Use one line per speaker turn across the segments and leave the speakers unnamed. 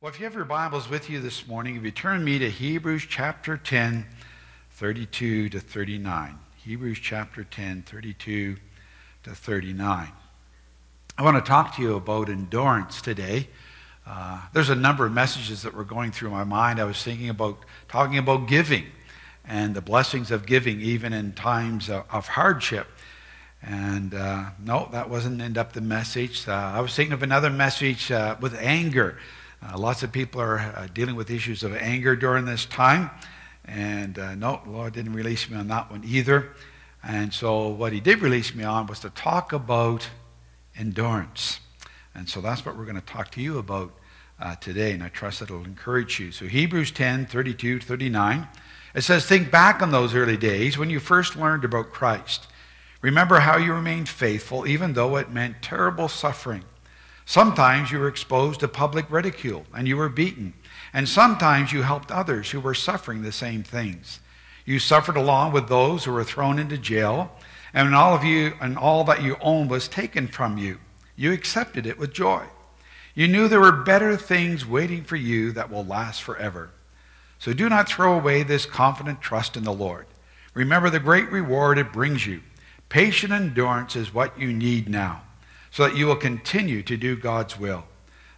Well, if you have your Bibles with you this morning, if you turn me to Hebrews chapter 10, 32 to 39. Hebrews chapter 10, 32 to 39. I want to talk to you about endurance today. Uh, there's a number of messages that were going through my mind. I was thinking about talking about giving and the blessings of giving, even in times of, of hardship. And uh, no, that wasn't end up the message. Uh, I was thinking of another message uh, with anger. Uh, lots of people are uh, dealing with issues of anger during this time. And uh, no, Lord didn't release me on that one either. And so what he did release me on was to talk about endurance. And so that's what we're going to talk to you about uh, today. And I trust it'll encourage you. So Hebrews 10, 32 39. It says, Think back on those early days when you first learned about Christ. Remember how you remained faithful, even though it meant terrible suffering. Sometimes you were exposed to public ridicule and you were beaten. And sometimes you helped others who were suffering the same things. You suffered along with those who were thrown into jail, and all of you and all that you owned was taken from you. You accepted it with joy. You knew there were better things waiting for you that will last forever. So do not throw away this confident trust in the Lord. Remember the great reward it brings you. Patient endurance is what you need now so that you will continue to do God's will.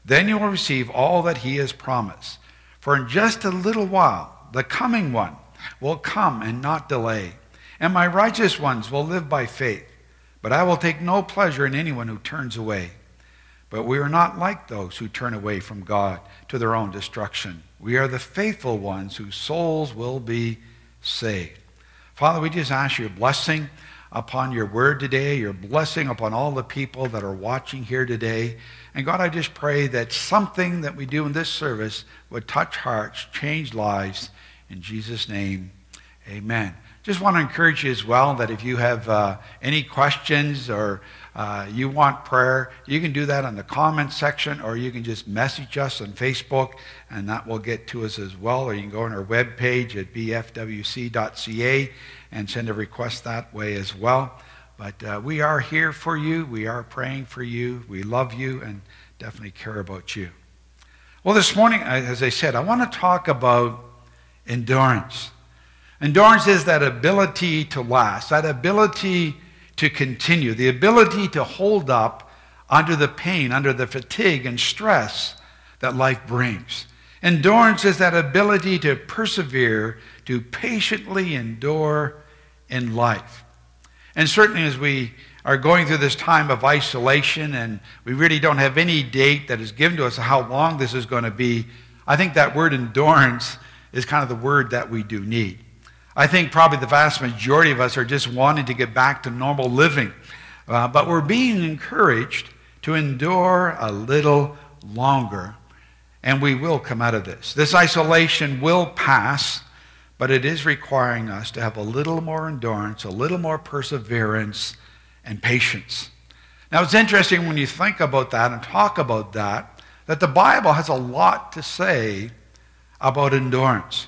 Then you will receive all that he has promised. For in just a little while, the coming one will come and not delay, and my righteous ones will live by faith. But I will take no pleasure in anyone who turns away. But we are not like those who turn away from God to their own destruction. We are the faithful ones whose souls will be saved. Father, we just ask your blessing upon your word today, your blessing upon all the people that are watching here today. And God, I just pray that something that we do in this service would touch hearts, change lives. In Jesus' name, amen. Just want to encourage you as well that if you have uh, any questions or uh, you want prayer, you can do that in the comments section or you can just message us on Facebook and that will get to us as well. Or you can go on our webpage at bfwc.ca and send a request that way as well. But uh, we are here for you. We are praying for you. We love you and definitely care about you. Well, this morning, as I said, I want to talk about endurance. Endurance is that ability to last, that ability to continue, the ability to hold up under the pain, under the fatigue and stress that life brings. Endurance is that ability to persevere, to patiently endure in life. And certainly as we are going through this time of isolation and we really don't have any date that is given to us how long this is going to be, I think that word endurance is kind of the word that we do need. I think probably the vast majority of us are just wanting to get back to normal living. Uh, but we're being encouraged to endure a little longer, and we will come out of this. This isolation will pass, but it is requiring us to have a little more endurance, a little more perseverance, and patience. Now, it's interesting when you think about that and talk about that, that the Bible has a lot to say about endurance.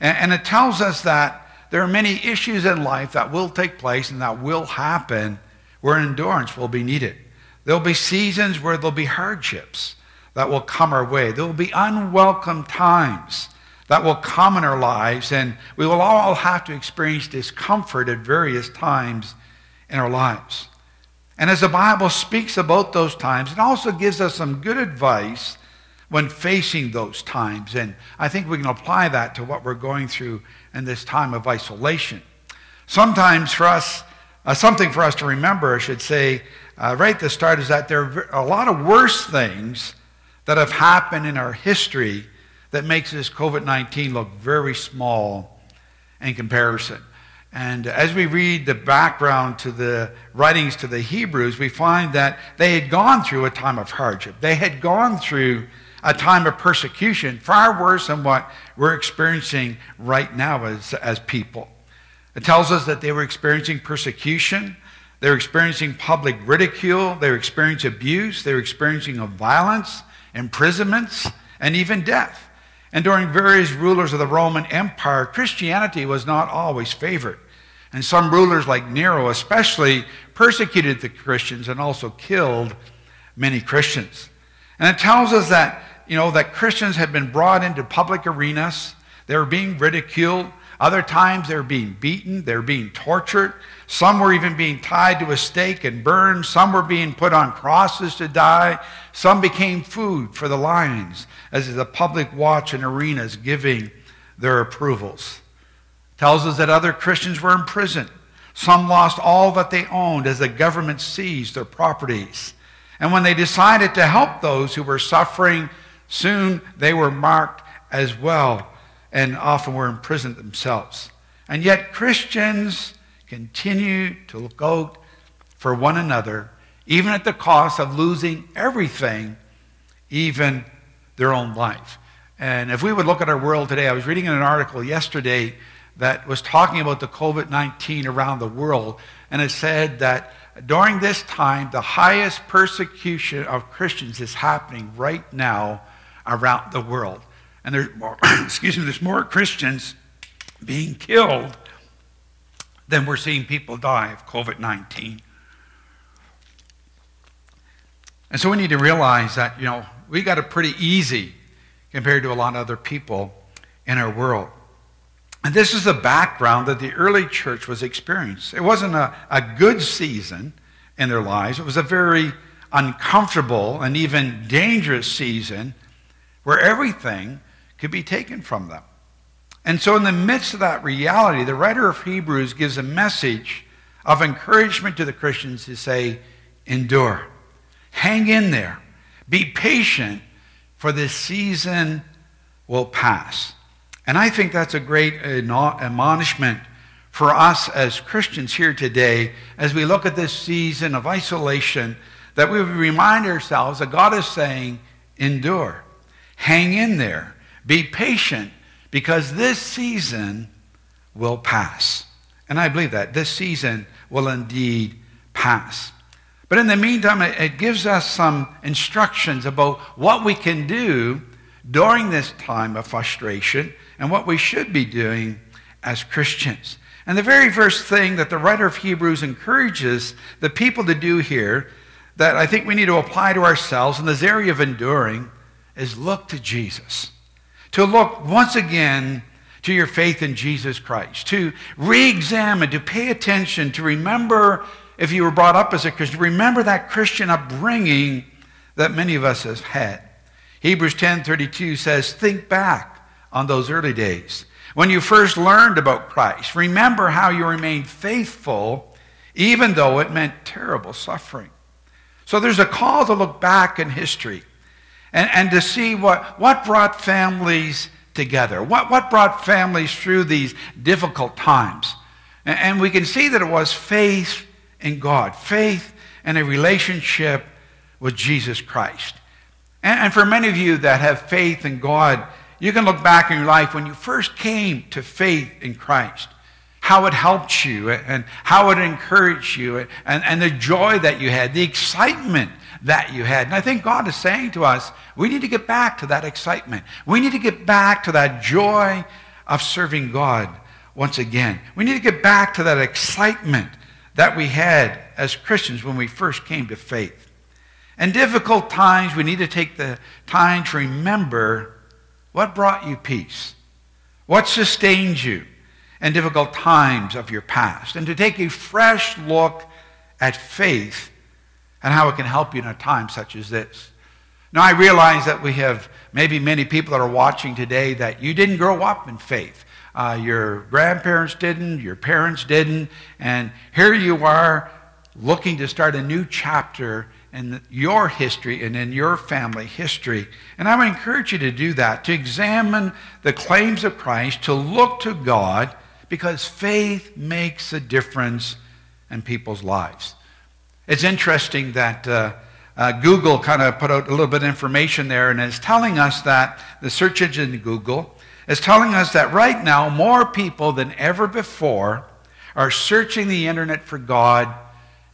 And, it tells us that there are many issues in life that will take place and that will happen where endurance will be needed. There'll be seasons where there'll be hardships that will come our way. There will be unwelcome times that will come in our lives, and we will all have to experience discomfort at various times in our lives. And as the Bible speaks about those times, it also gives us some good advice when facing those times. And I think we can apply that to what we're going through in this time of isolation. Sometimes for us, uh, something for us to remember, I should say, uh, right at the start, is that there are a lot of worse things that have happened in our history that makes this COVID 19 look very small in comparison. And as we read the background to the writings to the Hebrews, we find that they had gone through a time of hardship. They had gone through a time of persecution far worse than what we're experiencing right now as, as people. It tells us that they were experiencing persecution, they were experiencing public ridicule, they were experiencing abuse, they were experiencing violence, imprisonments, and even death. And during various rulers of the Roman Empire, Christianity was not always favored. And some rulers, like Nero especially, persecuted the Christians and also killed many Christians. And it tells us that you know, that Christians had been brought into public arenas. They were being ridiculed. Other times they were being beaten. They were being tortured. Some were even being tied to a stake and burned. Some were being put on crosses to die. Some became food for the lions as the public watch in arenas giving their approvals. Tells us that other Christians were imprisoned. Some lost all that they owned as the government seized their properties. And when they decided to help those who were suffering Soon they were marked as well and often were imprisoned themselves. And yet Christians continue to look out for one another, even at the cost of losing everything, even their own life. And if we would look at our world today, I was reading an article yesterday that was talking about the COVID 19 around the world, and it said that during this time, the highest persecution of Christians is happening right now around the world. And there's more, excuse me, there's more Christians being killed than we're seeing people die of COVID 19. And so we need to realize that, you know, we got it pretty easy compared to a lot of other people in our world. And this is the background that the early church was experiencing. It wasn't a, a good season in their lives, it was a very uncomfortable and even dangerous season where everything could be taken from them. And so, in the midst of that reality, the writer of Hebrews gives a message of encouragement to the Christians to say, endure, hang in there, be patient, for this season will pass. And I think that's a great admonishment for us as Christians here today as we look at this season of isolation, that we remind ourselves that God is saying, endure. Hang in there. Be patient because this season will pass. And I believe that. This season will indeed pass. But in the meantime, it gives us some instructions about what we can do during this time of frustration and what we should be doing as Christians. And the very first thing that the writer of Hebrews encourages the people to do here that I think we need to apply to ourselves in this area of enduring is look to Jesus. To look once again to your faith in Jesus Christ. To re examine, to pay attention, to remember, if you were brought up as a Christian, remember that Christian upbringing that many of us have had. Hebrews 10:32 says, "Think back on those early days when you first learned about Christ. Remember how you remained faithful even though it meant terrible suffering." So there's a call to look back in history and, and to see what, what brought families together, what, what brought families through these difficult times. And, and we can see that it was faith in God, faith and a relationship with Jesus Christ. And, and for many of you that have faith in God, you can look back in your life when you first came to faith in Christ how it helped you and how it encouraged you and, and the joy that you had, the excitement that you had. And I think God is saying to us, we need to get back to that excitement. We need to get back to that joy of serving God once again. We need to get back to that excitement that we had as Christians when we first came to faith. In difficult times, we need to take the time to remember what brought you peace, what sustained you in difficult times of your past, and to take a fresh look at faith and how it can help you in a time such as this. Now, I realize that we have maybe many people that are watching today that you didn't grow up in faith. Uh, your grandparents didn't, your parents didn't, and here you are looking to start a new chapter in your history and in your family history. And I would encourage you to do that, to examine the claims of Christ, to look to God, because faith makes a difference in people's lives. It's interesting that uh, uh, Google kind of put out a little bit of information there and is telling us that the search engine Google is telling us that right now more people than ever before are searching the internet for God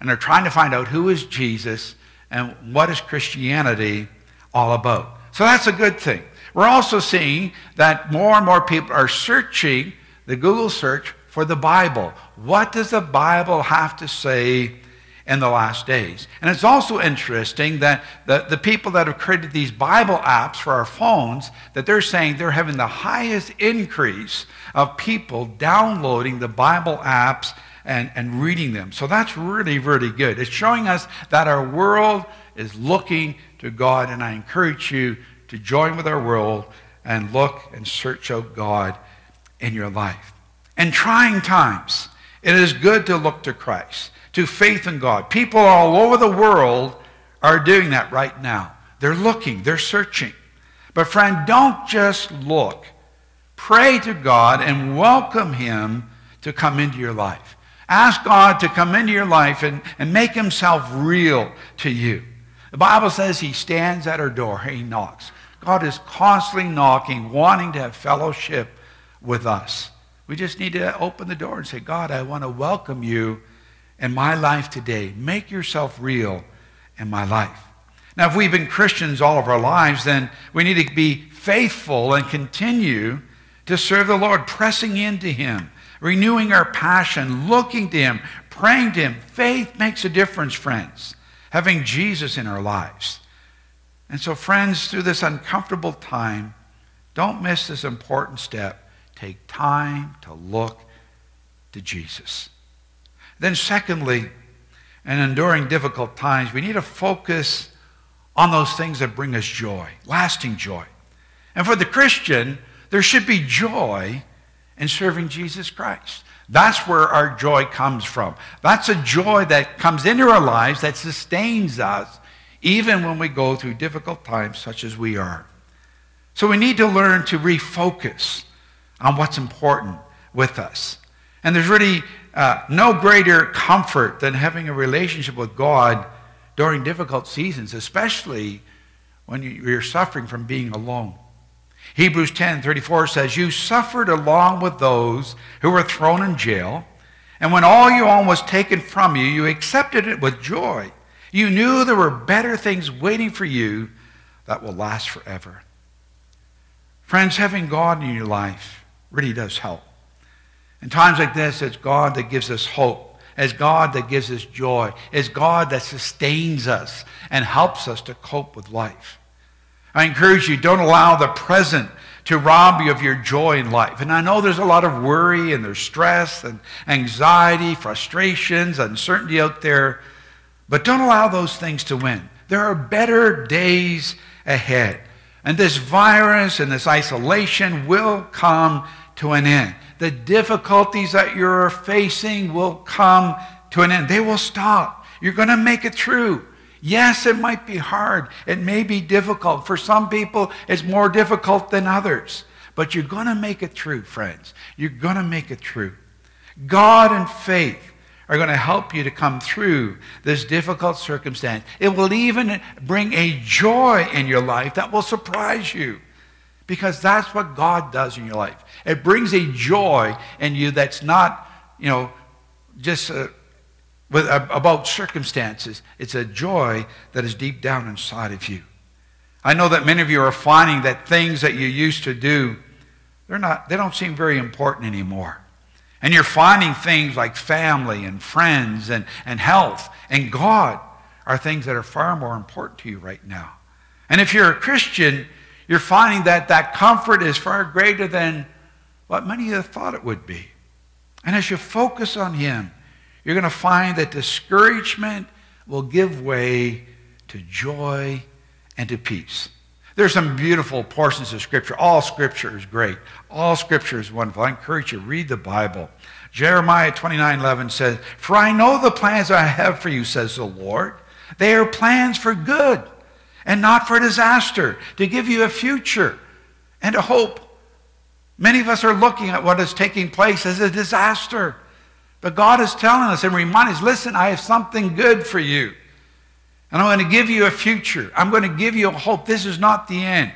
and are trying to find out who is Jesus and what is Christianity all about. So that's a good thing. We're also seeing that more and more people are searching the Google search for the Bible. What does the Bible have to say in the last days. And it's also interesting that the, the people that have created these Bible apps for our phones, that they're saying they're having the highest increase of people downloading the Bible apps and, and reading them. So that's really, really good. It's showing us that our world is looking to God, and I encourage you to join with our world and look and search out God in your life. In trying times, it is good to look to Christ to faith in God. People all over the world are doing that right now. They're looking, they're searching. But, friend, don't just look. Pray to God and welcome Him to come into your life. Ask God to come into your life and, and make Himself real to you. The Bible says He stands at our door, He knocks. God is constantly knocking, wanting to have fellowship with us. We just need to open the door and say, God, I want to welcome you in my life today. Make yourself real in my life. Now, if we've been Christians all of our lives, then we need to be faithful and continue to serve the Lord, pressing into Him, renewing our passion, looking to Him, praying to Him. Faith makes a difference, friends, having Jesus in our lives. And so, friends, through this uncomfortable time, don't miss this important step. Take time to look to Jesus. Then, secondly, and enduring difficult times, we need to focus on those things that bring us joy, lasting joy. And for the Christian, there should be joy in serving Jesus Christ. That's where our joy comes from. That's a joy that comes into our lives that sustains us even when we go through difficult times such as we are. So we need to learn to refocus on what's important with us. And there's really uh, no greater comfort than having a relationship with God during difficult seasons, especially when you're suffering from being alone. Hebrews 10 34 says, You suffered along with those who were thrown in jail, and when all you own was taken from you, you accepted it with joy. You knew there were better things waiting for you that will last forever. Friends, having God in your life really does help. In times like this, it's God that gives us hope. It's God that gives us joy. It's God that sustains us and helps us to cope with life. I encourage you, don't allow the present to rob you of your joy in life. And I know there's a lot of worry and there's stress and anxiety, frustrations, uncertainty out there, but don't allow those things to win. There are better days ahead. And this virus and this isolation will come to an end the difficulties that you're facing will come to an end. They will stop. You're going to make it through. Yes, it might be hard. It may be difficult. For some people, it's more difficult than others. But you're going to make it through, friends. You're going to make it through. God and faith are going to help you to come through this difficult circumstance. It will even bring a joy in your life that will surprise you because that's what God does in your life. It brings a joy in you that's not, you know, just uh, with, uh, about circumstances. It's a joy that is deep down inside of you. I know that many of you are finding that things that you used to do, they're not, they don't seem very important anymore. And you're finding things like family and friends and, and health and God are things that are far more important to you right now. And if you're a Christian, you're finding that that comfort is far greater than what many of you thought it would be. And as you focus on Him, you're going to find that discouragement will give way to joy and to peace. There's some beautiful portions of Scripture. All Scripture is great. All Scripture is wonderful. I encourage you, read the Bible. Jeremiah 29 11 says, For I know the plans I have for you, says the Lord. They are plans for good and not for disaster, to give you a future and a hope. Many of us are looking at what is taking place as a disaster. But God is telling us and reminding us listen, I have something good for you. And I'm going to give you a future. I'm going to give you a hope. This is not the end.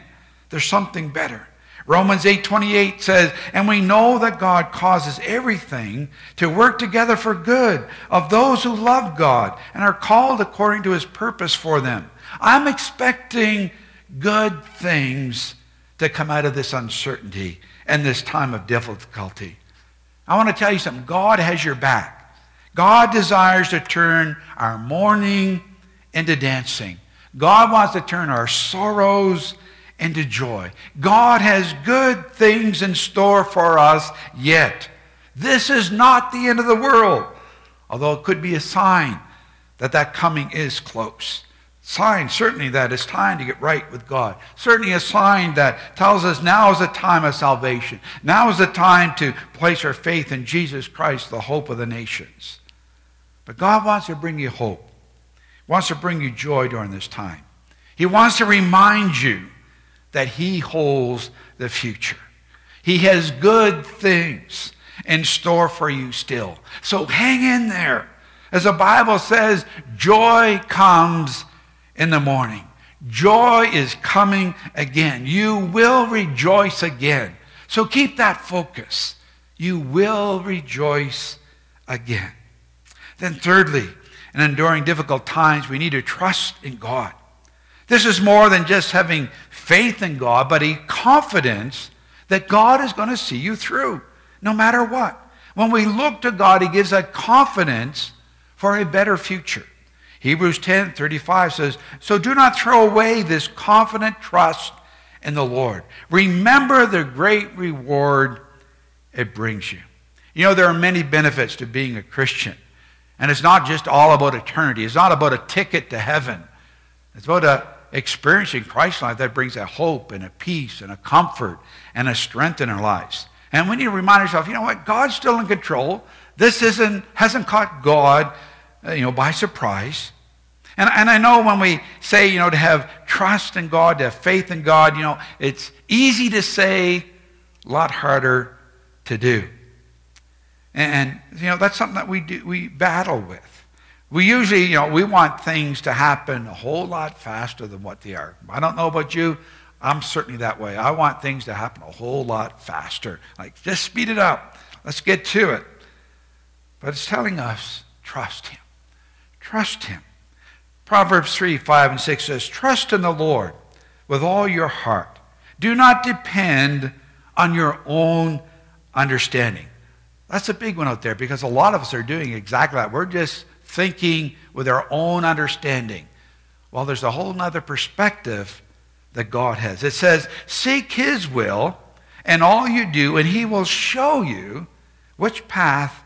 There's something better. Romans 8:28 says, "And we know that God causes everything to work together for good of those who love God and are called according to his purpose for them." I'm expecting good things to come out of this uncertainty and this time of difficulty. I want to tell you something. God has your back. God desires to turn our mourning into dancing. God wants to turn our sorrows into joy. God has good things in store for us yet. This is not the end of the world, although it could be a sign that that coming is close. Sign, certainly, that it's time to get right with God. Certainly, a sign that tells us now is the time of salvation. Now is the time to place our faith in Jesus Christ, the hope of the nations. But God wants to bring you hope, he wants to bring you joy during this time. He wants to remind you that He holds the future. He has good things in store for you still. So hang in there. As the Bible says, joy comes in the morning. Joy is coming again. You will rejoice again. So keep that focus. You will rejoice again. Then, thirdly, in enduring difficult times, we need to trust in God. This is more than just having faith in God, but a confidence that God is going to see you through no matter what. When we look to God, He gives a confidence for a better future. Hebrews 10 35 says, So do not throw away this confident trust in the Lord. Remember the great reward it brings you. You know, there are many benefits to being a Christian. And it's not just all about eternity, it's not about a ticket to heaven. It's about a, experiencing Christ's life that brings a hope and a peace and a comfort and a strength in our lives. And we need to remind ourselves, you know what? God's still in control. This isn't, hasn't caught God, Uh, you know, by surprise. And, and I know when we say, you know, to have trust in God, to have faith in God, you know, it's easy to say, a lot harder to do. And, you know, that's something that we, do, we battle with. We usually, you know, we want things to happen a whole lot faster than what they are. I don't know about you. I'm certainly that way. I want things to happen a whole lot faster. Like, just speed it up. Let's get to it. But it's telling us, trust Him. Trust Him. Proverbs 3 5 and 6 says, Trust in the Lord with all your heart. Do not depend on your own understanding. That's a big one out there because a lot of us are doing exactly that. We're just thinking with our own understanding. Well, there's a whole other perspective that God has. It says, Seek His will and all you do, and He will show you which path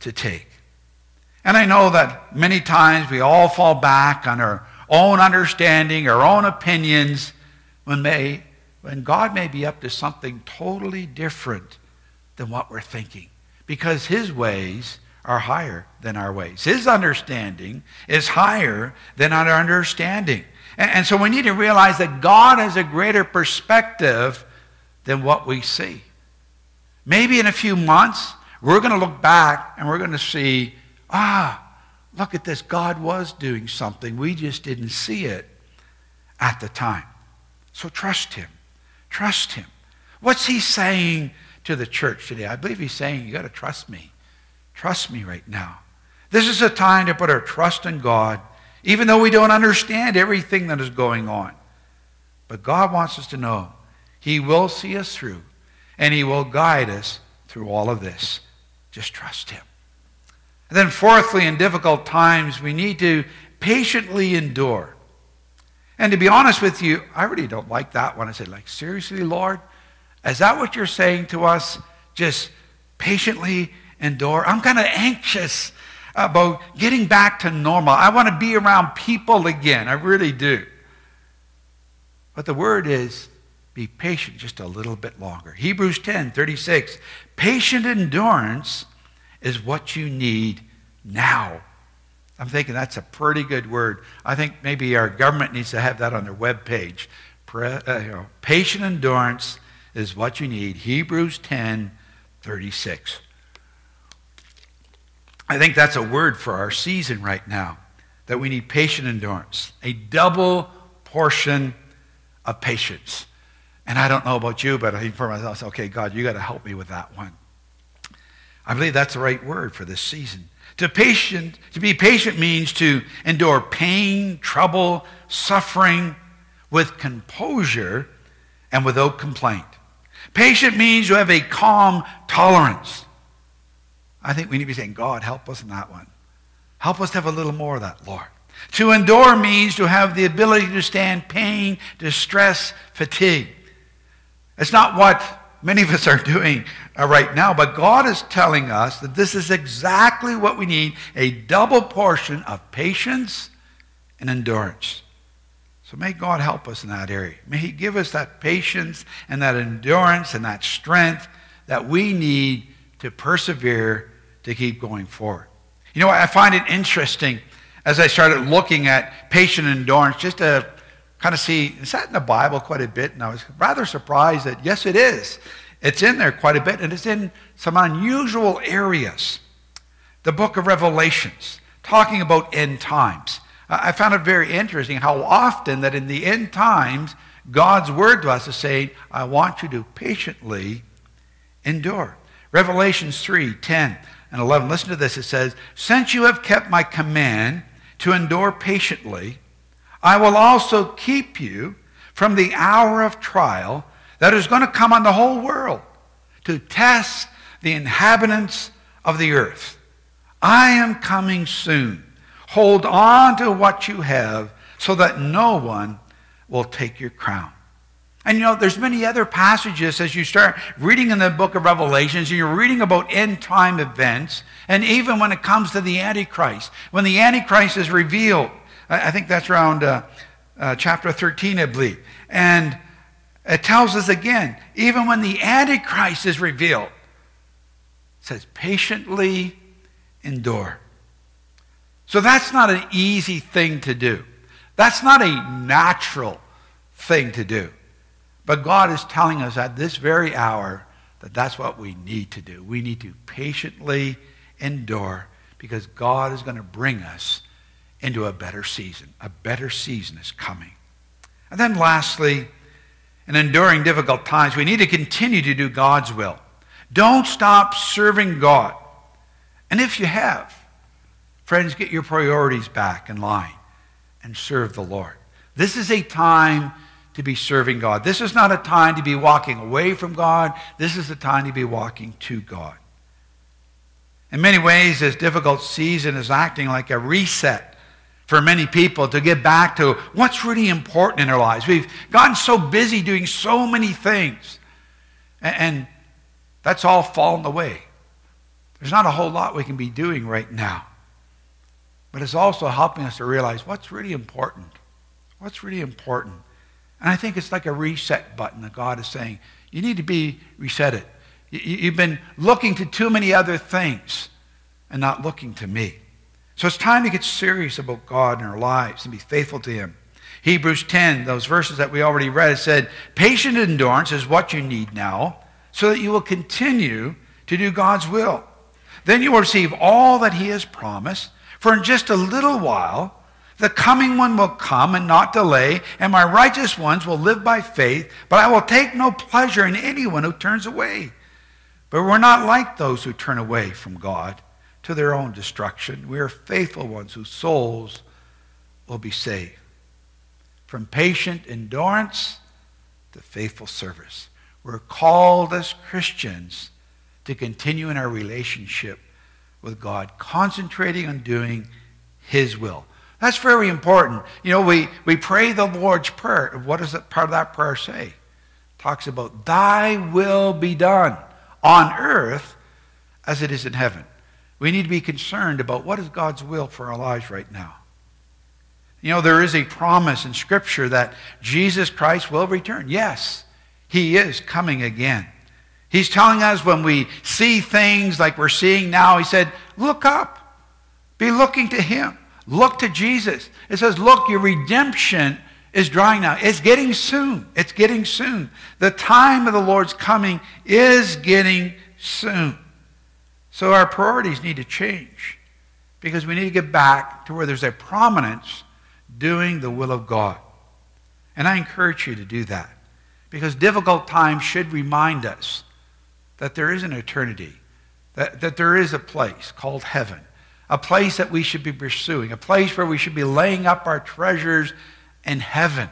to take. And I know that many times we all fall back on our own understanding, our own opinions, when, may, when God may be up to something totally different than what we're thinking because his ways are higher than our ways. His understanding is higher than our understanding. And, and, so we need to realize that God has a greater perspective than what we see. Maybe in a few months, we're going to look back and we're going to see, ah, look at this. God was doing something. We just didn't see it at the time. So trust him. Trust him. What's he saying to the church today. I believe he's saying, you got to trust me. Trust me right now. This is a time to put our trust in God, even though we don't understand everything that is going on. But God wants us to know he will see us through, and he will guide us through all of this. Just trust him. And then, fourthly, in difficult times, we need to patiently endure. And to be honest with you, I really don't like that one. I say, like, seriously, Lord? Is that what you're saying to us? Just patiently endure? I'm kind of anxious about getting back to normal. I want to be around people again. I really do. But the word is be patient just a little bit longer. Hebrews 10 36. Patient endurance is what you need now. I'm thinking that's a pretty good word. I think maybe our government needs to have that on their web page. Uh, you know, patient endurance is what you need. Hebrews 10 36. I think that's a word for our season right now that we need patient endurance, a double portion of patience. And I don't know about you, but I for myself, okay, God, you got to help me with that one. I believe that's the right word for this season. To patient, to be patient means to endure pain, trouble, suffering with composure and without complaint. Patient means you have a calm tolerance. I think we need to be saying, God, help us in that one. Help us to have a little more of that, Lord. To endure means to have the ability to stand pain, distress, fatigue. It's not what many of us are doing uh, right now, but God is telling us that this is exactly what we need a double portion of patience and endurance. So may God help us in that area. May He give us that patience and that endurance and that strength that we need to persevere to keep going forward. You know, I find it interesting as I started looking at patient endurance just to kind of see, is that in the Bible quite a bit? And I was rather surprised that, yes, it is. It's in there quite a bit, and it's in some unusual areas. The book of Revelations, talking about end times. I found it very interesting how often that in the end times, God's word to us is saying, I want you to patiently endure. Revelations 3 10 and 11. Listen to this. It says, Since you have kept my command to endure patiently, I will also keep you from the hour of trial that is going to come on the whole world to test the inhabitants of the earth. I am coming soon. Hold on to what you have so that no one will take your crown. And you know, there's many other passages as you start reading in the book of Revelations and you're reading about end time events. And even when it comes to the Antichrist, when the Antichrist is revealed, I, think that's around uh, uh, chapter 13, I believe. And it tells us again, even when the Antichrist is revealed, says, patiently endure. So that's not an easy thing to do. That's not a natural thing to do. But God is telling us at this very hour that that's what we need to do. We need to patiently endure because God is going to bring us into a better season. A better season is coming. And then lastly, in enduring difficult times, we need to continue to do God's will. Don't stop serving God. And if you have, friends, get your priorities back in line and serve the Lord. This is a time to be serving God. This is not a time to be walking away from God. This is a time to be walking to God. In many ways, this difficult season is acting like a reset for many people to get back to what's really important in their lives. We've gotten so busy doing so many things, and that's all fallen away. There's not a whole lot we can be doing right now. But it's also helping us to realize what's really important. What's really important. And I think it's like a reset button that God is saying, you need to be resetted. You've been looking to too many other things and not looking to me. So it's time to get serious about God in our lives and be faithful to Him. Hebrews 10, those verses that we already read, it said, Patient endurance is what you need now so that you will continue to do God's will. Then you will receive all that He has promised. For in just a little while, the coming one will come and not delay, and my righteous ones will live by faith, but I will take no pleasure in anyone who turns away. But we're not like those who turn away from God to their own destruction. We are faithful ones whose souls will be saved. From patient endurance to faithful service. We're called as Christians to continue in our relationship with God, concentrating on doing His will. That's very important. You know, we, we pray the Lord's Prayer. What does that part of that prayer say? It talks about thy will be done on earth as it is in heaven. We need to be concerned about what is God's will for our lives right now. You know, there is a promise in Scripture that Jesus Christ will return. Yes, he is coming again. He's telling us when we see things like we're seeing now, he said, look up. Be looking to him. Look to Jesus. It says, look, your redemption is drawing now. It's getting soon. It's getting soon. The time of the Lord's coming is getting soon. So our priorities need to change because we need to get back to where there's a prominence doing the will of God. And I encourage you to do that because difficult times should remind us that there is an eternity, that, that there is a place called heaven a place that we should be pursuing, a place where we should be laying up our treasures in heaven,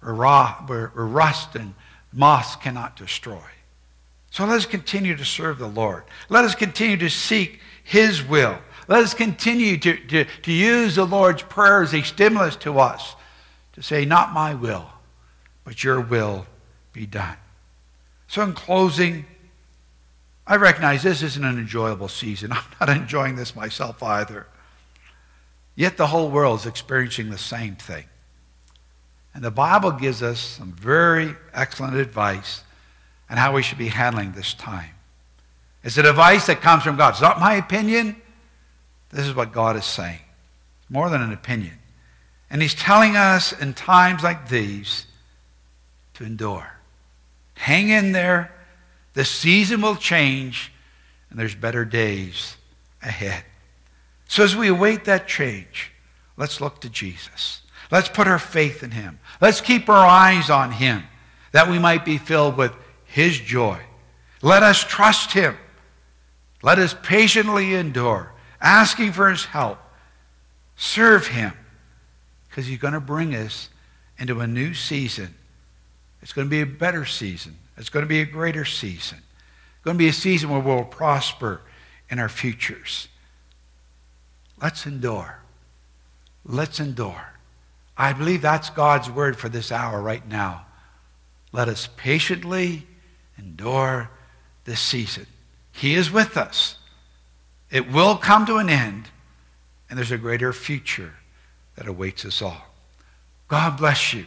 where, rust and moss cannot destroy. So let us continue to serve the Lord. Let us continue to seek His will. Let us continue to, to, to use the Lord's Prayer as a stimulus to us to say, Not my will, but your will be done. So, in closing, I recognize this isn't an enjoyable season. I'm not enjoying this myself either. Yet the whole world is experiencing the same thing. And the Bible gives us some very excellent advice on how we should be handling this time. It's a advice that comes from God. It's not my opinion. This is what God is saying. More than an opinion. And He's telling us in times like these to endure. Hang in there. The season will change, and there's better days ahead. So as we await that change, let's look to Jesus. Let's put our faith in him. Let's keep our eyes on him that we might be filled with his joy. Let us trust him. Let us patiently endure, asking for his help. Serve him because he's going to bring us into a new season. It's going to be a better season. It's going to be a greater season. It's going to be a season where we'll prosper in our futures. Let's endure. Let's endure. I believe that's God's word for this hour right now. Let us patiently endure this season. He is with us. It will come to an end, and there's a greater future that awaits us all. God bless you.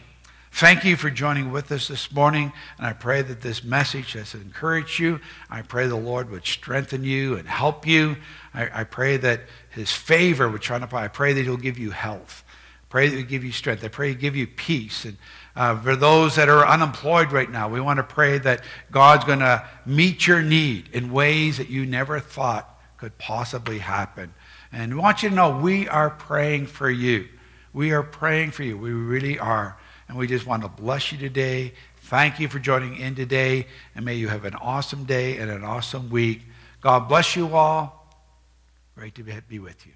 Thank you for joining with us this morning, and I pray that this message has encouraged you. I pray the Lord would strengthen you and help you. I, I pray that his favor would shine upon. I pray that he'll give you health. I pray that he'll give you strength. I pray he'll give you peace. And uh, for those that are unemployed right now, we want to pray that God's going to meet your need in ways that you never thought could possibly happen. And we want you to know we are praying for you. We are praying for you. We really are. And we just want to bless you today. Thank you for joining in today. And may you have an awesome day and an awesome week. God bless you all. Great to be with you.